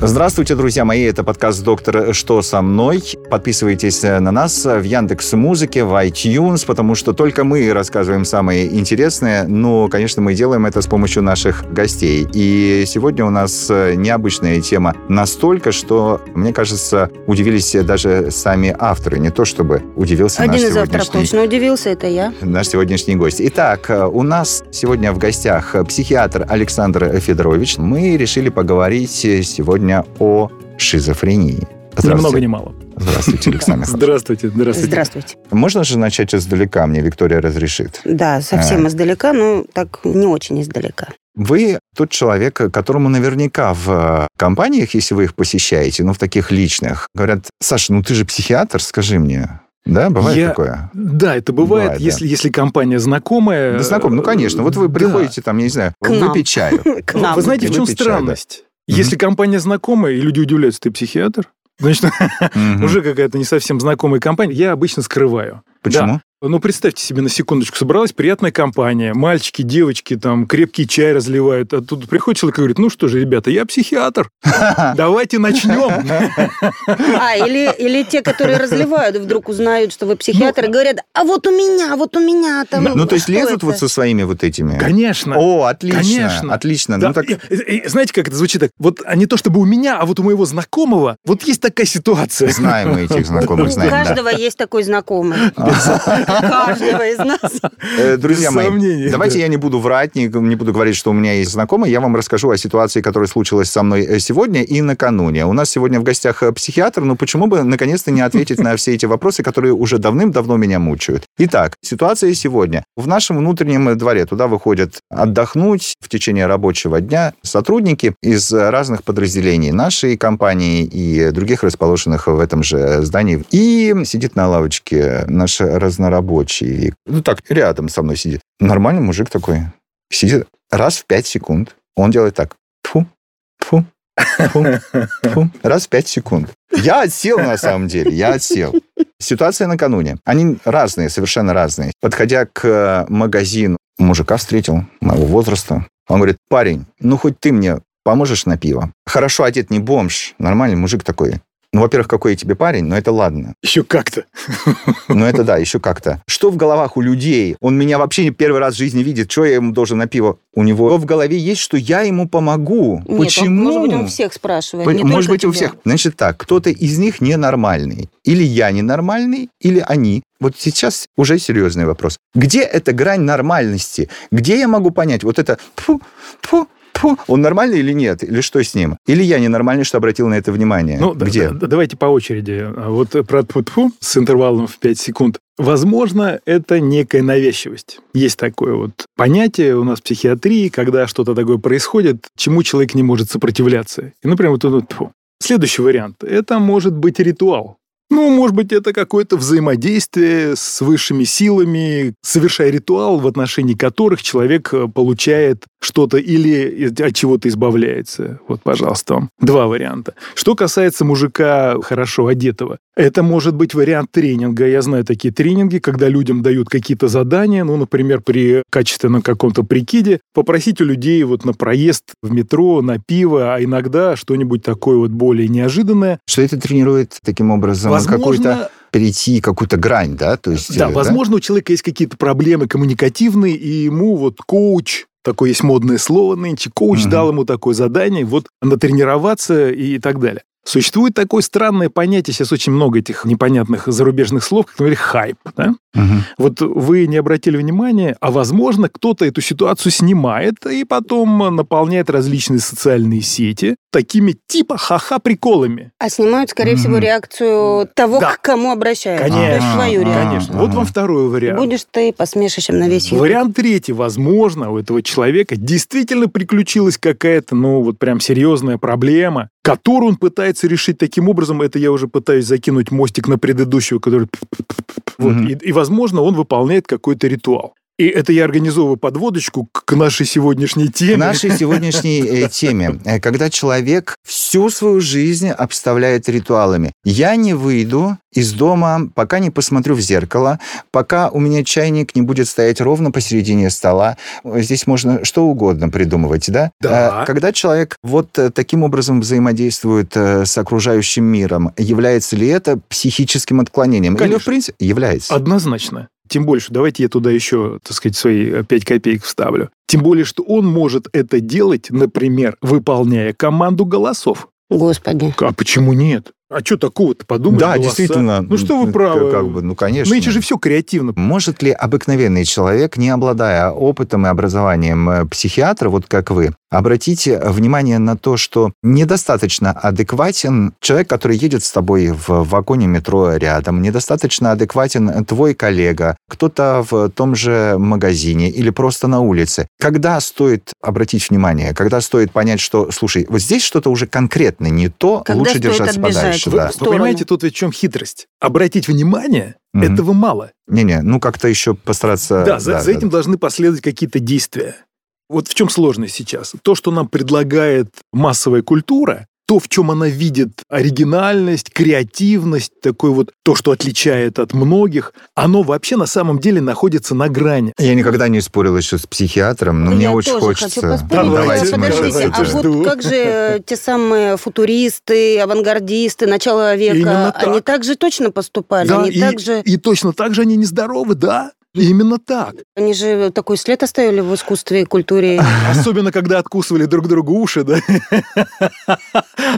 Здравствуйте, друзья мои, это подкаст «Доктор, что со мной?». Подписывайтесь на нас в Яндекс Музыке, в iTunes, потому что только мы рассказываем самые интересные, но, конечно, мы делаем это с помощью наших гостей. И сегодня у нас необычная тема настолько, что, мне кажется, удивились даже сами авторы, не то чтобы удивился наш Один из авторов сегодняшний точно удивился, это я. наш сегодняшний гость. Итак, у нас сегодня в гостях психиатр Александр Федорович. Мы решили поговорить сегодня о шизофрении. Ни много ни мало. Здравствуйте, Александр. Здравствуйте, здравствуйте. Здравствуйте. Можно же начать издалека, мне Виктория разрешит. Да, совсем А. издалека, но так не очень издалека. Вы тот человек, которому наверняка в компаниях, если вы их посещаете, ну, в таких личных, говорят, Саша, ну ты же психиатр, скажи мне. Да, бывает Я- такое? Да, это бывает, Бывает, да. если, если компания знакомая. Да, знаком, ну, конечно. Вот вы Да. приходите, там, я не знаю, К нам. выпить чаю. К Вы- нам. Вы знаете, в чем да. странность? Если компания знакомая, и люди удивляются, ты психиатр? Значит, уже какая-то не совсем знакомая компания. Я обычно скрываю. Почему? Ну, представьте себе на секундочку, собралась приятная компания, мальчики, девочки, там, крепкий чай разливают, а тут приходит человек и говорит, ну что же, ребята, я психиатр, давайте начнем. А, или, или те, которые разливают, вдруг узнают, что вы психиатр, и говорят, а вот у меня, вот у меня там... Ну, то есть лезут это?» вот со своими вот этими? Конечно. О, отлично, Конечно. отлично. Да, Ну, так... знаете, как это звучит так? Вот а не то чтобы у меня, а вот у моего знакомого, вот есть такая ситуация. Знаем мы этих знакомых, У знаем, да. каждого есть такой знакомый. Каждого из нас. Э, Друзья мои, давайте да. я не буду врать, не, не буду говорить, что у меня есть знакомый. Я вам расскажу о ситуации, которая случилась со мной э, сегодня и накануне. У нас сегодня в гостях э, психиатр, но почему бы наконец-то не ответить на все эти вопросы, которые уже давным-давно меня мучают. Итак, ситуация сегодня. В нашем внутреннем дворе туда выходят отдохнуть в течение рабочего дня сотрудники из разных подразделений нашей компании и других расположенных в этом же здании. И сидит на лавочке наш разнорабочий. Ну так, рядом со мной сидит. Нормальный мужик такой. Сидит раз в пять секунд. Он делает так. Фу, фу, фу, фу. Раз в пять секунд. Я отсел на самом деле, я отсел. Ситуация накануне. Они разные, совершенно разные. Подходя к магазину, мужика встретил моего возраста. Он говорит, парень, ну хоть ты мне поможешь на пиво? Хорошо одет не бомж, нормальный мужик такой. Ну, во-первых, какой я тебе парень, но это ладно. Еще как-то. Ну, это да, еще как-то. Что в головах у людей? Он меня вообще не первый раз в жизни видит. Что я ему должен на пиво? У него в голове есть, что я ему помогу. Нет, он, Почему? может быть, он всех спрашивает. Пон- не Может быть, у тебя. всех. Значит так, кто-то из них ненормальный. Или я ненормальный, или они. Вот сейчас уже серьезный вопрос. Где эта грань нормальности? Где я могу понять вот это фу, фу, фу, он нормальный или нет? Или что с ним? Или я ненормальный, что обратил на это внимание? Ну, Где? да- да- давайте по очереди. А Вот про тьфу с интервалом в 5 секунд. Возможно, это некая навязчивость. Есть такое вот понятие у нас в психиатрии, когда что-то такое происходит, чему человек не может сопротивляться. И, например, вот это тьфу. Следующий вариант. Это может быть ритуал. Ну, может быть, это какое-то взаимодействие с высшими силами, совершая ритуал, в отношении которых человек э, получает что-то или от чего-то избавляется. Вот, пожалуйста, вам два варианта. Что касается мужика хорошо одетого, это может быть вариант тренинга. Я знаю такие тренинги, когда людям дают какие-то задания, ну, например, при качественном каком-то прикиде, попросить у людей вот на проезд в метро, на пиво, а иногда что-нибудь такое вот более неожиданное. Что это тренирует таким образом Возможно, какую-то перейти какую-то грань, да? То есть, Да, э, возможно, у человека есть какие-то проблемы коммуникативные, и ему вот коуч, такое есть модное слово нынче, коуч Мгм. дал ему такое задание, вот натренироваться и так далее. Существует такое странное понятие, сейчас очень много этих непонятных зарубежных слов, как говорили, хайп, да? Мгм. Вот вы не обратили внимания, а возможно, кто-то эту ситуацию снимает и потом наполняет различные социальные сети такими типа ха-ха приколами. А снимают, скорее всего, Мгм. реакцию того, Да. к кому обращаются. Конечно. То есть свою реакцию. Конечно. Вот вам второй вариант. будешь ты посмешищем на весь YouTube. Вариант третий. Возможно, у этого человека действительно приключилась какая-то, ну, вот прям серьезная проблема, которую он пытается решить таким образом. Это я уже пытаюсь закинуть мостик на предыдущего, который... Вот. Мгм. И, и, возможно, он выполняет какой-то ритуал. И это я организовываю подводочку к нашей сегодняшней теме. К нашей сегодняшней э, теме. Э, Когда человек всю свою жизнь обставляет ритуалами. Я не выйду из дома, пока не посмотрю в зеркало, пока у меня чайник не будет стоять ровно посередине стола. Здесь можно что угодно придумывать, да? Да. Э, Когда человек вот э, таким образом взаимодействует с окружающим миром, является ли это психическим отклонением? Или, в Конечно. принципе, является. Однозначно. Тем больше, давайте я туда еще, так сказать, свои э, 5 копеек вставлю. Тем более, что он может это делать, например, выполняя команду голосов. Господи. А почему нет? А что такого-то подумать? да, голоса? действительно. Ну что вы м, правы. Как бы, ну, конечно. Нынче же все креативно. Может ли обыкновенный человек, не обладая опытом и образованием э, психиатра, вот как вы, обратить внимание на то, что недостаточно адекватен человек, который едет с тобой в вагоне метро рядом, недостаточно адекватен твой коллега, кто-то в том же магазине или просто на улице. Когда стоит обратить внимание, когда стоит понять, что, слушай, вот здесь что-то уже конкретно не то, Когда лучше стоит держаться отбежать? подальше. Вы, да. вы понимаете, тут ведь в чем хитрость? Обратить внимание, Мгм. этого мало. Не-не, ну как-то еще постараться... Да, за, за этим должны последовать какие-то действия. Вот в чем сложность сейчас? То, что нам предлагает массовая культура, то, в чем она видит оригинальность, креативность, такой вот то, что отличает от многих, оно вообще на самом деле находится на грани. Я никогда не спорил еще с психиатром, но мне Я очень тоже хочется. хочу поспорить. Давайте, А Подождите, а вот как же те самые футуристы, авангардисты начала века, Именно так. они так же точно поступали? Да, они и, так же... и точно так же они нездоровы, да. Именно так. Они же такой след оставили в искусстве и культуре. Особенно, когда откусывали друг другу уши, да?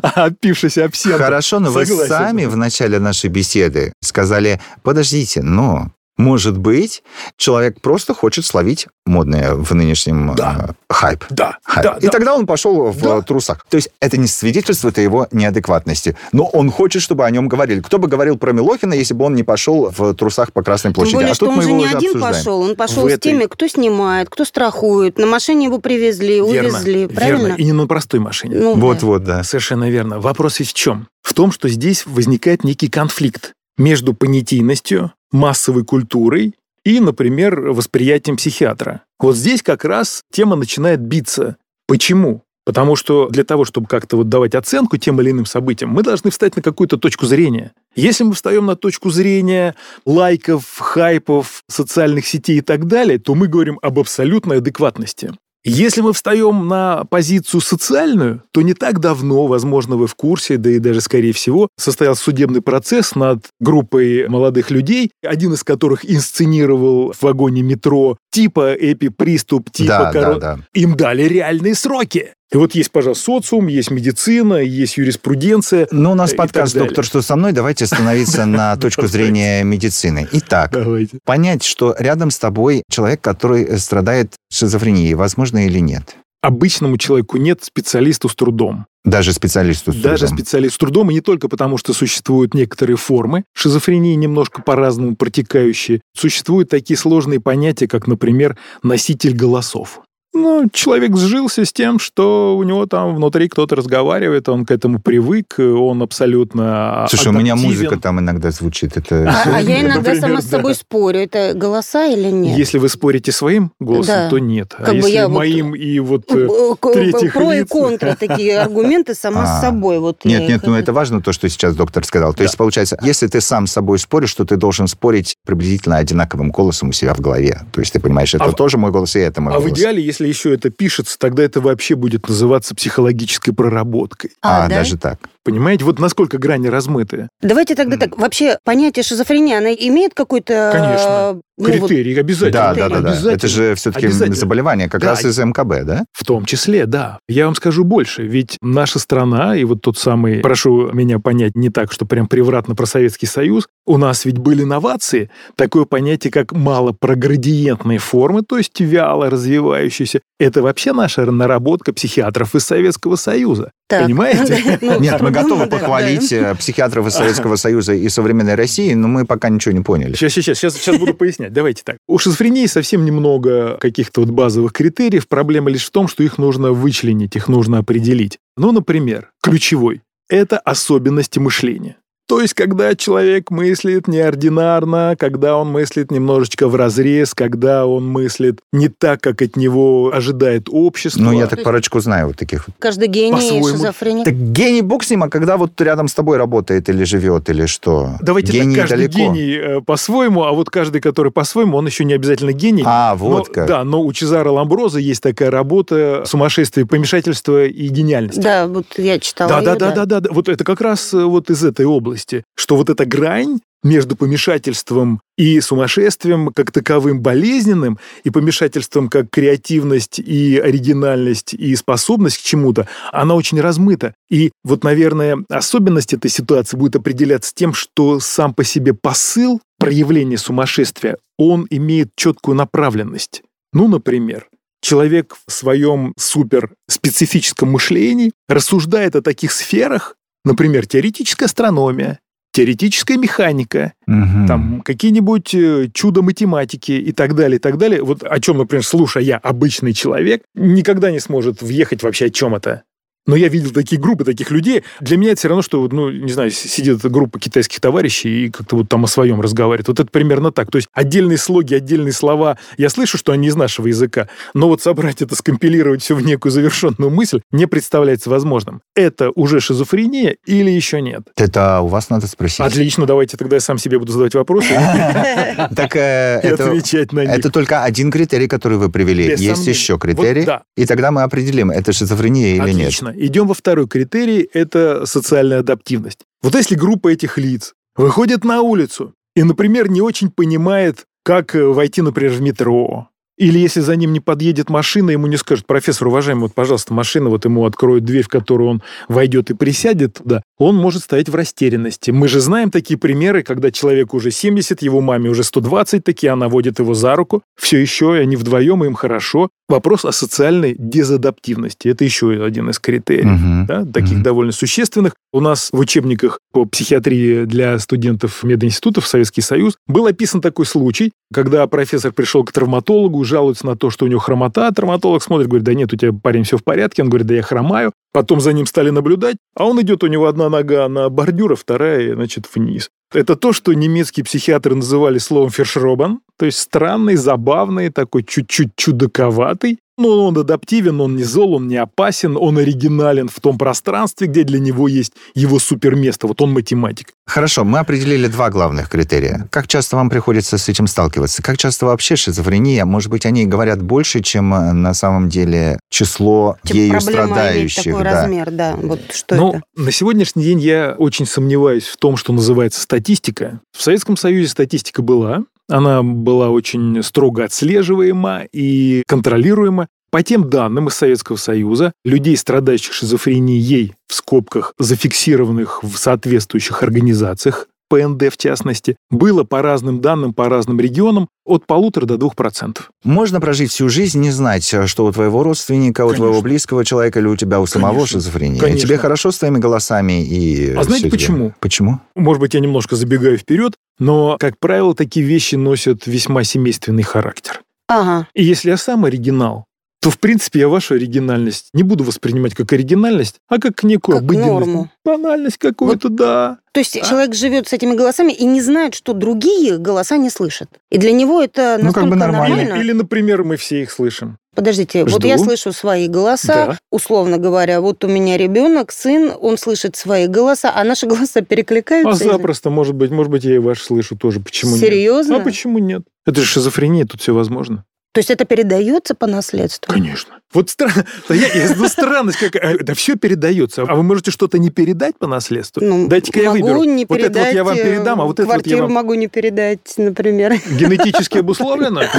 Опившись абсентом. Хорошо, но вы сами в начале нашей беседы сказали, подождите, но может быть, человек просто хочет словить модное в нынешнем Да. э, хайп. Да, Хайп. да, И да. тогда он пошел в Да. трусах. То есть это не свидетельствует о его неадекватности. Но он хочет, чтобы о нем говорили. Кто бы говорил про Милохина, если бы он не пошел в трусах по Красной Тем площади? более, а что тут он мы же его не уже один обсуждаем. пошел, он пошел В с этой- теми, кто снимает, кто страхует. На машине его привезли, Верно, увезли. Правильно? верно. И не на простой машине. Ну, да. Вот-вот, да. Совершенно верно. Вопрос ведь в чем? В том, что здесь возникает некий конфликт между понятийностью, массовой культурой и, например, восприятием психиатра. Вот здесь как раз тема начинает биться. Почему? Потому что для того, чтобы как-то вот давать оценку тем или иным событиям, мы должны встать на какую-то точку зрения. Если мы встаем на точку зрения лайков, хайпов, социальных сетей и так далее, то мы говорим об абсолютной адекватности. Если мы встаем на позицию социальную, то не так давно, возможно, вы в курсе, да и даже, скорее всего, состоялся судебный процесс над группой молодых людей, один из которых инсценировал в вагоне метро типа эпиприступ, типа Да, да, коро- да. Им дали реальные сроки. И вот есть, пожалуйста, социум, есть медицина, есть юриспруденция. Ну, у нас и подкаст. «Доктор, что со мной?» Давайте остановиться на точку зрения медицины. Итак, понять, что рядом с тобой человек, который э, страдает шизофренией, возможно или нет? Обычному человеку нет, специалисту с трудом. Даже специалисту с Даже трудом. специалист с трудом, и не только потому, что существуют некоторые формы шизофрении, немножко по-разному протекающие. Существуют такие сложные понятия, как, например, носитель голосов. Ну, человек сжился с тем, что у него там внутри кто-то разговаривает, он к этому привык, он абсолютно Слушай, у меня адаптивен. музыка там иногда звучит. Это... А, а я иногда Например, сама с собой да. спорю, это голоса или нет? Если вы спорите своим голосом, Да. то нет. а Как бы если я вот- моим и вот... э, Э, третьих Про и лиц. контра такие аргументы сама А. с собой. Вот Нет, нет, их- ну это важно, то, что сейчас доктор сказал. То есть, получается, если ты сам с собой споришь, то ты должен спорить приблизительно одинаковым голосом у себя в голове. То есть ты понимаешь, это А в- тоже мой голос, и это мой А в голос. идеале, если еще это пишется, тогда это вообще будет называться психологической проработкой. А, А, да? даже так. Понимаете, вот насколько грани размыты. Давайте тогда так. Вообще понятие шизофрения, она имеет какой-то... Конечно. э, ну, вот- Критерии обязательно. Да, да, да, да. Обязательно. Это же все-таки заболевание как Да. раз из МКБ, да? В том числе, да. Я вам скажу больше. Ведь наша страна, и вот тот самый, прошу меня понять, не так, что прям превратно про Советский Союз, у нас ведь были новации, такое понятие, как малопроградиентные формы, то есть вяло развивающиеся. Это вообще наша наработка психиатров из Советского Союза. так. Понимаете? Ну, Нет, мы готовы да, похвалить э, психиатров из Советского Союза и современной России, но мы пока ничего не поняли. Сейчас, сейчас, сейчас, сейчас буду пояснять. Давайте так. У шизофрении совсем немного каких-то вот базовых критериев. Проблема лишь в том, что их нужно вычленить, их нужно определить. Ну, например, ключевой – это особенности мышления. То есть, когда человек мыслит неординарно, когда он мыслит немножечко в разрез, когда он мыслит не так, как от него ожидает общество. Ну, я так парочку знаю вот таких. Каждый гений По-своему. шизофреник. Так гений бог с ним, а когда вот рядом с тобой работает или живет, или что? Давайте гений так, каждый далеко. гений э, по-своему, а вот каждый, который по-своему, он еще не обязательно гений. А, вот Но- как. Да, но у Чезаро Ламброза есть такая работа «Сумасшествие, помешательство и гениальность». Да, вот я читала да, да, да, да, да. Вот это как раз э, вот из этой области, что вот эта грань между помешательством и сумасшествием как таковым болезненным и помешательством как креативность и оригинальность и способность к чему-то, она очень размыта. И вот, наверное, особенность этой ситуации будет определяться тем, что сам по себе посыл проявления сумасшествия, он имеет четкую направленность. Ну, например, человек в своем суперспецифическом мышлении рассуждает о таких сферах, например, теоретическая астрономия, теоретическая механика, Мгм. там какие-нибудь э, чудо математики и так далее, и так далее. Вот о чем, например, слушая обычный человек, никогда не сможет въехать вообще о чем это. Но я видел такие группы, таких людей. Для меня это все равно, что, ну, не знаю, сидит группа китайских товарищей и как-то вот там о своем разговаривает. Вот это примерно так. То есть отдельные слоги, отдельные слова. Я слышу, что они из нашего языка, но вот собрать это, скомпилировать все в некую завершенную мысль не представляется возможным. Это уже шизофрения или еще нет? Это у вас надо спросить. Отлично, давайте тогда я сам себе буду задавать вопросы Так э, это, отвечать на них. это только один критерий, который вы привели. Есть еще критерий. И тогда мы определим, это шизофрения или нет. Отлично. Идем во второй критерий, это социальная адаптивность. Вот если группа этих лиц выходит на улицу и, например, не очень понимает, как э, войти, например, в метро, или если за ним не подъедет машина, ему не скажут, профессор, уважаемый, вот, пожалуйста, машина, вот ему откроют дверь, в которую он войдет и присядет туда, он может стоять в растерянности. Мы же знаем такие примеры, когда человеку уже 70, его маме уже 120 таки, она водит его за руку, все еще они вдвоем, им хорошо. Вопрос о социальной дезадаптивности. Это еще один из критериев Мгм. да, таких Мгм. довольно существенных. У нас в учебниках по психиатрии для студентов мединститутов Советский Союз был описан такой случай, когда профессор пришел к травматологу, жалуется на то, что у него хромота, травматолог смотрит, говорит, да нет, у тебя, парень, все в порядке, он говорит, да я хромаю. Потом за ним стали наблюдать, а он идет, у него одна нога на бордюр, а вторая, значит, вниз. Это то, что немецкие психиатры называли словом фершробан, то есть странный, забавный, такой чуть-чуть чудаковатый. Но он адаптивен, он не зол, он не опасен, он оригинален в том пространстве, где для него есть его суперместо. Вот он математик. Хорошо, мы определили два главных критерия. Как часто вам приходится с этим сталкиваться? Как часто вообще шизофрения? Может быть, они говорят больше, чем э, на самом деле число Чем ею страдающих? такой да. размер, да. Вот что Но это? на сегодняшний день я очень сомневаюсь в том, что называется статистика. В Советском Союзе статистика была. Она была очень строго отслеживаема и контролируема. По тем данным из Советского Союза, людей, страдающих шизофренией, в скобках, зафиксированных в соответствующих организациях, ПНД в частности, было по разным данным, по разным регионам от полутора до двух процентов. Можно прожить всю жизнь, не знать, э, что у твоего родственника, у твоего Конечно. близкого человека или у тебя у самого Конечно. шизофрения. И Конечно. тебе хорошо с твоими голосами и... А знаете почему? Почему? Может быть, я немножко забегаю вперед, но, как правило, такие вещи носят весьма семейственный характер. Ага. И если я сам оригинал, то, в принципе, я вашу оригинальность не буду воспринимать как оригинальность, а как некую Как обыденность. норму. Банальность какую-то, да. То есть человек живет с этими голосами и не знает, что другие голоса не слышат. И для него это Ну, как настолько бы нормально. Или, или, например, мы все их слышим. Подождите, вот Жду. я слышу свои голоса, Да. условно говоря, вот у меня ребенок, сын, он слышит свои голоса, а наши голоса А перекликаются. запросто, может быть, может быть, я и ваш слышу тоже. Почему нет? Серьезно? А почему нет? Это же шизофрения, тут все возможно. То есть это передается по наследству? Конечно. Вот странно. Я, я- ну, странность какая. Да все передается. А вы можете что-то не передать по наследству? Ну, Дайте-ка я выберу. не вот это вот я вам э, передам, а вот это вот я вам... могу не передать, например. Генетически обусловлено?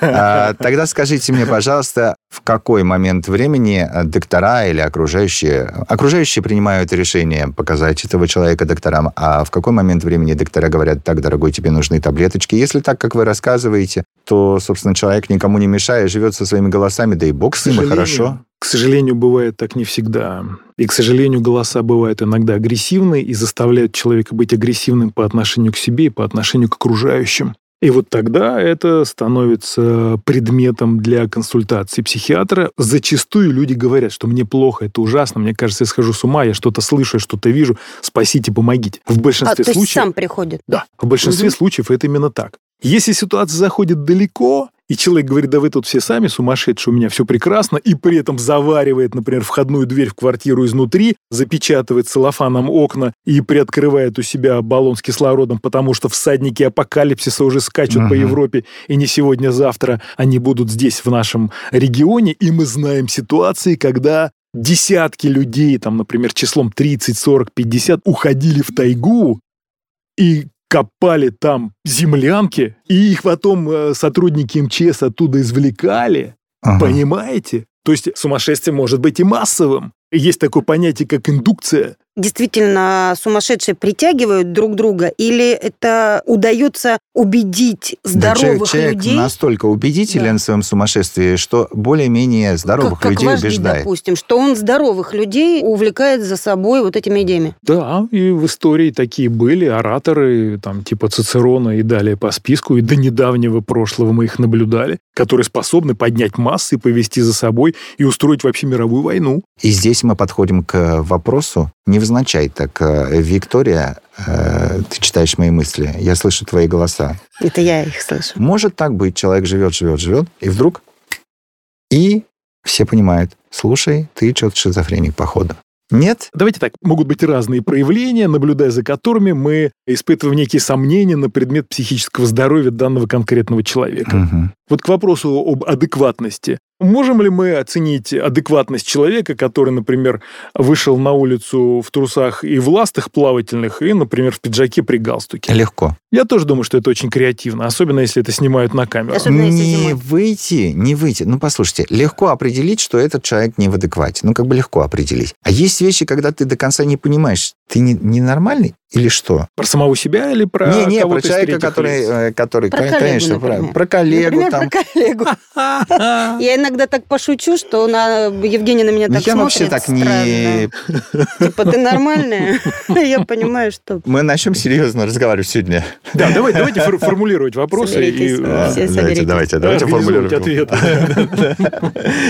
А, Тогда скажите мне, пожалуйста, в какой момент времени э, доктора или окружающие... Окружающие принимают решение показать этого человека докторам, а в какой момент времени доктора говорят, так, дорогой, тебе нужны таблеточки? Если так, как вы рассказываете, то, собственно, человек никому не мешая, живет со своими голосами, да и бог с ним, и хорошо. К сожалению, бывает так не всегда. И, к сожалению, голоса бывают иногда агрессивны и заставляют человека быть агрессивным по отношению к себе и по отношению к окружающим. И вот тогда это становится предметом для консультации психиатра. Зачастую люди говорят, что мне плохо, это ужасно, мне кажется, я схожу с ума, я что-то слышу, я что-то вижу, спасите, помогите. В А, большинстве то есть случаев... сам приходит. Да, в большинстве Мгм. случаев это именно так. Если ситуация заходит далеко, и человек говорит, да вы тут все сами сумасшедшие, у меня все прекрасно, и при этом заваривает, например, входную дверь в квартиру изнутри, запечатывает целлофаном окна и приоткрывает у себя баллон с кислородом, потому что всадники апокалипсиса уже скачут по Мгм. Европе, и не сегодня-завтра они будут здесь, в нашем регионе, и мы знаем ситуации, когда десятки людей, там, например, числом 30, 40, 50, уходили в тайгу и копали там землянки, и их потом э, сотрудники МЧС оттуда извлекали. Ага. Понимаете? То есть сумасшествие может быть и массовым. Есть такое понятие, как индукция. Действительно, сумасшедшие притягивают друг друга, или это удается убедить Да, человек, здоровых человек людей? настолько убедителен Да. в своем сумасшествии, что более-менее здоровых как, как людей вожди, убеждает. допустим, что он здоровых людей увлекает за собой вот этими идеями. Да, и в истории такие были ораторы, там, типа Цицерона и далее по списку, и до недавнего прошлого мы их наблюдали, которые способны поднять массы, повести за собой и устроить вообще мировую войну. И здесь мы подходим к вопросу, невзначай так, э, Виктория, э, ты читаешь мои мысли, я слышу твои голоса. Это я их слышу. Может так быть, человек живет, живет, живет, и вдруг... И все понимают, слушай, ты что-то шизофреник, походу. Нет? Давайте так, могут быть разные проявления, наблюдая за которыми мы испытываем некие сомнения на предмет психического здоровья данного конкретного человека. Мгм. Вот к вопросу об адекватности. Можем ли мы оценить адекватность человека, который, например, вышел на улицу в трусах и в ластах плавательных, и, например, в пиджаке при галстуке? Легко. Я тоже думаю, что это очень креативно, особенно если это снимают на камеру. Особенно если не зимой. выйти, не выйти. Ну, послушайте, легко определить, что этот человек не в адеквате. Ну, как бы легко определить. А есть вещи, когда ты до конца не понимаешь, ты не, ненормальный или что? Про самого себя или про не, не, про человека, который, э, который Про коллегу, конечно, про, например. про коллегу Например, там. про коллегу. Я иногда так пошучу, что на... Евгений на меня Ну, так я смотрит вообще так не... Типа, ты нормальная? Я понимаю, что... Мы начнем серьезно разговаривать сегодня. Да, давай, давайте фор- формулировать вопросы. И, э, Все давайте, давайте, давайте формулируем. ответы.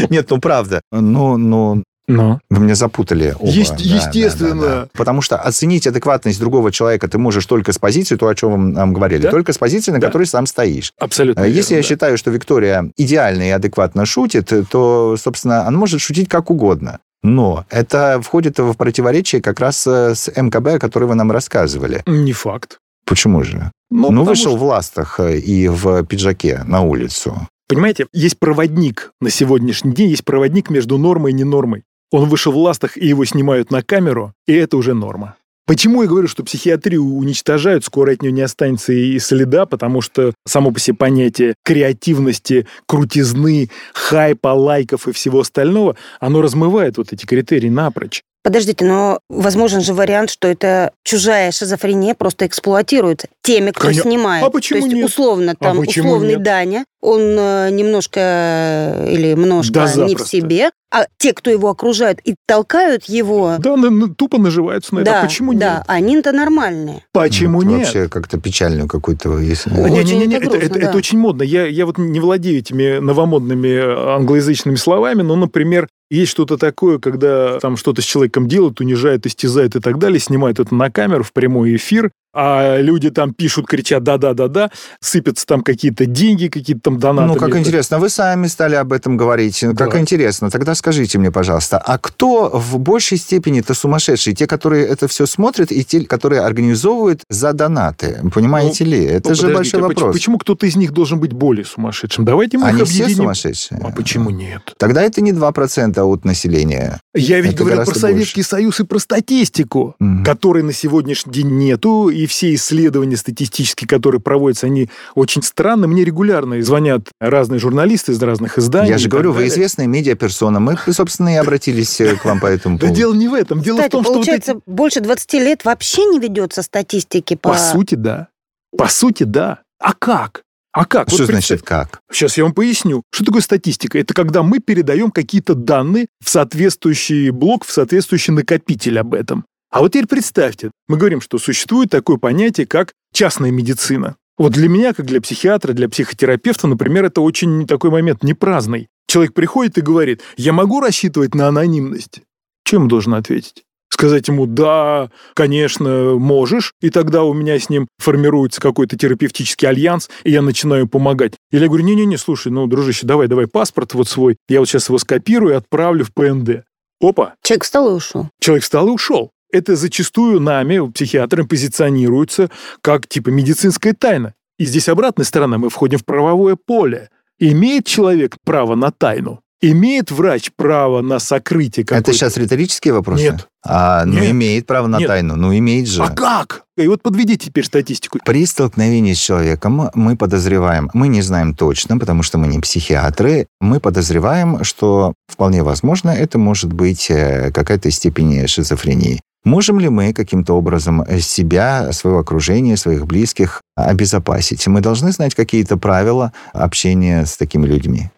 Нет, ну правда. Ну, ну, Но. Вы меня запутали. оба. Есть- Да, естественно. да, да, да. Потому что оценить адекватность другого человека ты можешь только с позиции, то, о чем вам нам говорили, Да. только с позиции, на Да. которой сам стоишь. Абсолютно. А Если верно, я да. считаю, что Виктория идеально и адекватно шутит, то, собственно, она может шутить как угодно. Но это входит в противоречие как раз э, с МКБ, о которой вы нам рассказывали. Не факт. Почему же? Ну, Ну, вышел что, в ластах э, и в пиджаке на улицу. Понимаете, есть проводник на сегодняшний день, есть проводник между нормой и ненормой. Он вышел в ластах, и его снимают на камеру, и это уже норма. Почему я говорю, что психиатрию уничтожают, скоро от нее не останется и следа, потому что само по себе понятие креативности, крутизны, хайпа, лайков и всего остального, оно размывает вот эти критерии напрочь. Подождите, но возможен же вариант, что это чужая шизофрения просто эксплуатируется теми, кто Конечно. снимает. А почему То есть, нет? условно, А там, почему условный нет? Даня, он э, немножко или немножко Да не в себе, а те, кто его окружают и толкают его, Да, тупо наживаются на это. да, А почему да, нет? они-то нормальные. Почему Вот нет? Вообще как-то печальную какую-то... Если... Не-не-не, это это, грустно, это- да. это очень модно. Я, я вот не владею этими новомодными э, англоязычными словами, но, например, есть что-то такое, когда там что-то с человеком делают, унижают, истязают и так далее, снимают это на камеру в прямой эфир, а люди там пишут, кричат «да-да-да-да», сыпятся там какие-то деньги, какие-то там донаты. Ну, как интересно, вы сами стали об этом говорить. Ну, Как Да. интересно. Тогда скажите мне, пожалуйста, а кто в большей степени-то сумасшедшие? Те, которые это все смотрят, и те, которые организовывают за донаты? Понимаете ли? Это Ну, же большой вопрос. Почему кто-то из них должен быть более сумасшедшим? Давайте мы Они их все объединим. сумасшедшие? А почему нет? Тогда это не 2% от населения. Я ведь Это говорил про гораздо Советский Союз и про статистику. Мгм. которой на сегодняшний день нету, и все исследования статистические, которые проводятся, они очень странны. Мне регулярно звонят разные журналисты из разных изданий. Я же говорю, вы далее. известная медиаперсона. Мы, собственно, и обратились э, к вам по этому Да поводу. дело не в этом. Дело Кстати, в том, что вот получается, эти- больше 20 лет вообще не ведется статистики по... по сути, да. По сути, да. А как? А как? Что Вот значит как? Сейчас я вам поясню. Что такое статистика? Это когда мы передаем какие-то данные в соответствующий блок, в соответствующий накопитель об этом. А вот теперь представьте, мы говорим, что существует такое понятие, как частная медицина. Вот для меня, как для психиатра, для психотерапевта, например, это очень такой момент не праздный. Человек приходит и говорит, я могу рассчитывать на анонимность? Чем должен ответить? Сказать ему, да, конечно, можешь, и тогда у меня с ним формируется какой-то терапевтический альянс, и я начинаю помогать. Или я говорю, не-не-не, слушай, ну, дружище, давай, давай паспорт вот свой, я вот сейчас его скопирую и отправлю в ПНД. Опа, Человек встал и ушел. человек встал и ушел. Это зачастую нами, психиатрами, позиционируется как типа медицинская тайна. И здесь обратная сторона, мы входим в правовое поле. Имеет человек право на тайну? Имеет врач право на сокрытие Это какой-то? сейчас риторические вопросы? Нет. А, ну, Нет. имеет право на Нет. тайну. Ну, имеет же. А как? И вот подведи теперь статистику. При столкновении с человеком мы подозреваем, мы не знаем точно, потому что мы не психиатры, мы подозреваем, что вполне возможно это может быть э, какая-то степень шизофрении. Можем ли мы каким-то образом себя, своего окружения, своих близких обезопасить? Мы должны знать какие-то правила общения с такими людьми.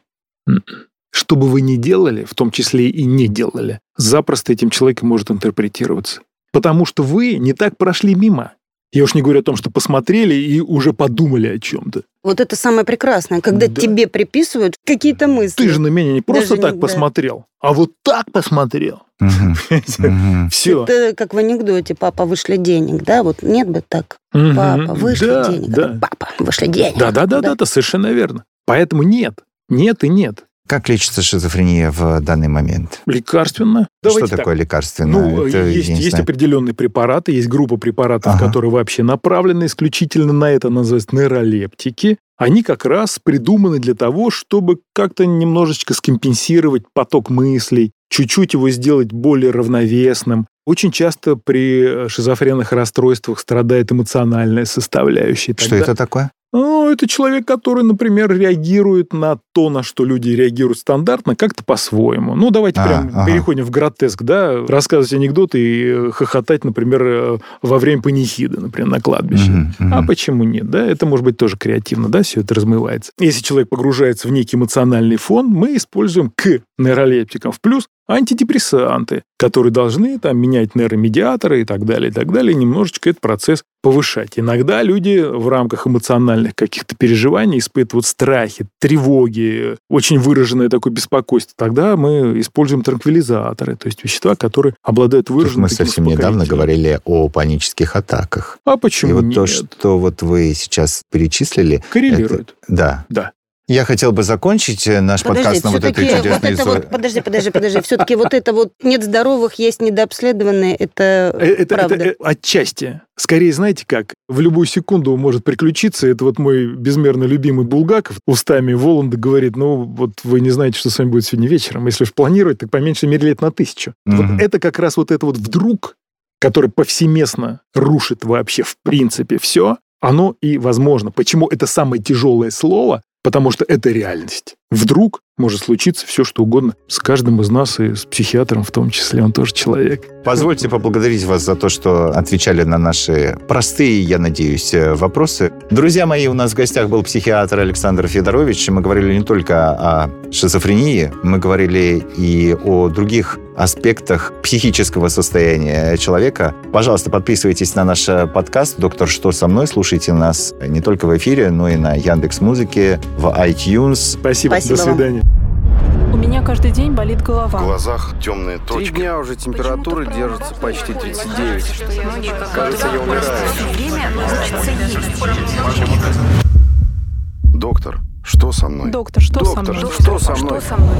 Что бы вы ни делали, в том числе и не делали, запросто этим человеком может интерпретироваться. Потому что вы не так прошли мимо. Я уж не говорю о том, что посмотрели и уже подумали о чем-то. Вот это самое прекрасное, когда Да. тебе приписывают какие-то мысли. Ты же на меня не просто Даже так не- да. посмотрел, а вот так посмотрел. Все. Это как в анекдоте, папа, вышли денег, да? Вот нет бы так, папа, вышли да, денег, Да. папа, вышли денег. Да, да, да, да, да, совершенно верно. Поэтому нет. Нет и нет. Как лечится шизофрения в данный момент? Лекарственно. Что Давайте так. такое лекарственное? Ну, Это, есть, есть знаю. определенные препараты, есть группа препаратов, Ага. которые вообще направлены исключительно на это, называются нейролептики. Они как раз придуманы для того, чтобы как-то немножечко скомпенсировать поток мыслей, чуть-чуть его сделать более равновесным. Очень часто при шизофренных расстройствах страдает эмоциональная составляющая. Что Тогда- это такое? Ну, это человек, который, например, реагирует на то, на что люди реагируют стандартно, как-то по-своему. Ну, давайте А, прям ага. переходим в гротеск, да, рассказывать анекдоты и э, хохотать, например, э, во время панихиды, например, на кладбище. Мгм, мгм. А почему нет, да? Это может быть тоже креативно, да, все это размывается. Если человек погружается в некий эмоциональный фон, мы используем к нейролептикам в плюс антидепрессанты, которые должны там менять нейромедиаторы и так далее, и так далее, и немножечко этот процесс повышать. Иногда люди в рамках эмоциональных каких-то переживаний испытывают страхи, тревоги, очень выраженное такое беспокойство. Тогда мы используем транквилизаторы, то есть вещества, которые обладают Тут выраженным мы совсем недавно говорили о панических атаках. А И почему вот нет? то, что вот вы сейчас перечислили, Коррелирует. да. Да. Я хотел бы закончить э, наш подкаст на вот этой все-таки вот чудесной это вот, подожди, подожди, подожди, все-таки вот это вот нет здоровых, есть недообследованные, это Э, Это, правда. это, э, отчасти. Скорее, знаете как, в любую секунду может приключиться. Это вот мой безмерно любимый Булгаков устами Воланда говорит, ну вот вы не знаете, что с вами будет сегодня вечером. Если уж планировать, так по меньшей мере лет на тысячу. Мгм. Вот это как раз вот это вот вдруг, который повсеместно рушит вообще в принципе все, оно и возможно. Почему это самое тяжелое слово? Потому что это реальность. Вдруг может случиться все, что угодно с каждым из нас и с психиатром в том числе. Он тоже человек. Позвольте поблагодарить вас за то, что отвечали на наши простые, я надеюсь, э, вопросы. Друзья мои, у нас в гостях был психиатр Александр Федорович. Мы говорили не только о шизофрении, мы говорили и о других аспектах психического состояния человека. Пожалуйста, подписывайтесь на наш э, подкаст «Доктор, что со мной?». Слушайте нас не только в эфире, но и на Яндекс Музыке, в iTunes. Спасибо. Спасибо До свидания. Меня каждый день болит В голова. глазах темные Три точки. дня уже температура Почему-то держится почти происходит 39. что многие как Кажется, я умираю. время есть. Доктор, что со мной? Доктор, что со Доктор, мной? что со мной? Что со мной?